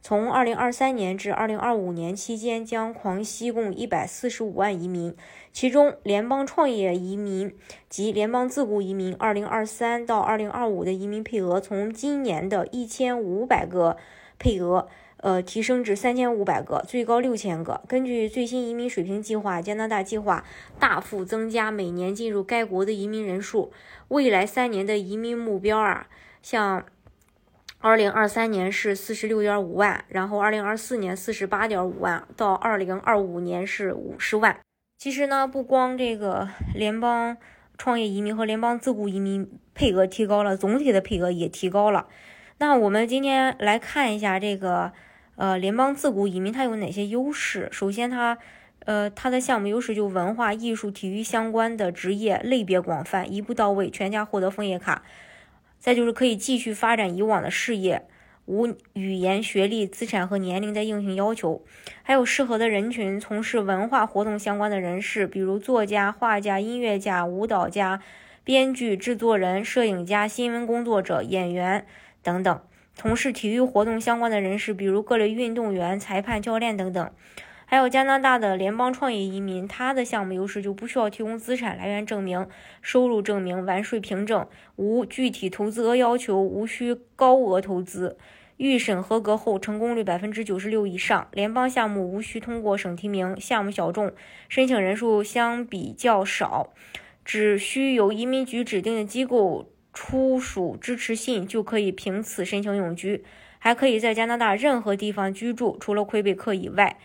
从二零二三年至二零二五年期间，将狂吸共一百四十五万移民，其中联邦创业移民及联邦自雇移民，二零二三到二零二五的移民配额从今年的一千五百个配额，呃，提升至三千五百个，最高六千个。根据最新移民水平计划，加拿大计划大幅增加每年进入该国的移民人数。未来三年的移民目标啊，像。二零二三年是四十六点五万，然后二零二四年四十八点五万，到二零二五年是五十万。其实呢，不光这个联邦创业移民和联邦自雇移民配额提高了，总体的配额也提高了。那我们今天来看一下这个呃联邦自雇移民它有哪些优势。首先，它呃它的项目优势就文化艺术体育相关的职业类别广泛，一步到位，全家获得枫叶卡。再就是可以继续发展以往的事业，无语言、学历、资产和年龄的硬性要求，还有适合的人群，从事文化活动相关的人士，比如作家、画家、音乐家、舞蹈家、编剧、制作人、摄影家、新闻工作者、演员等等；从事体育活动相关的人士，比如各类运动员、裁判、教练等等。还有加拿大的联邦创业移民，他的项目优势就不需要提供资产来源证明、收入证明、完税凭证，无具体投资额要求，无需高额投资，预审合格后成功率百分之九十六以上。联邦项目无需通过省提名，项目小众，申请人数相比较少，只需由移民局指定的机构出属支持信就可以凭此申请永居，还可以在加拿大任何地方居住，除了魁北克以外。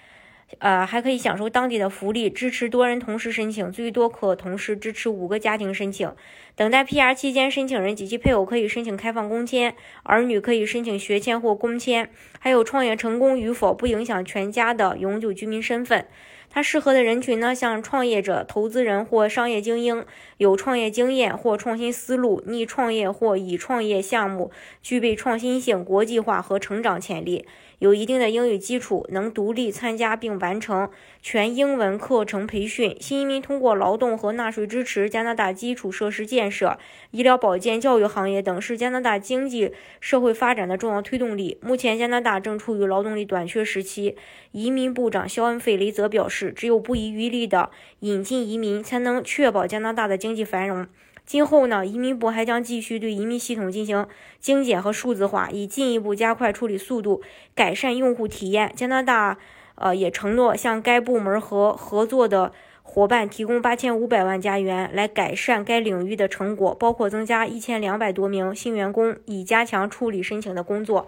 呃，还可以享受当地的福利，支持多人同时申请，最多可同时支持五个家庭申请。等待 PR 期间，申请人及其配偶可以申请开放工签，儿女可以申请学签或工签。还有创业成功与否不影响全家的永久居民身份。它适合的人群呢，像创业者、投资人或商业精英，有创业经验或创新思路，拟创业或已创业项目，具备创新性、国际化和成长潜力。有一定的英语基础，能独立参加并完成全英文课程培训。新移民通过劳动和纳税支持加拿大基础设施建设、医疗保健、教育行业等，是加拿大经济社会发展的重要推动力。目前，加拿大正处于劳动力短缺时期。移民部长肖恩·费雷则表示，只有不遗余力地引进移民，才能确保加拿大的经济繁荣。今后呢，移民部还将继续对移民系统进行精简和数字化，以进一步加快处理速度，改善用户体验。加拿大呃也承诺向该部门和合作的伙伴提供八千五百万加元，来改善该领域的成果，包括增加一千两百多名新员工，以加强处理申请的工作。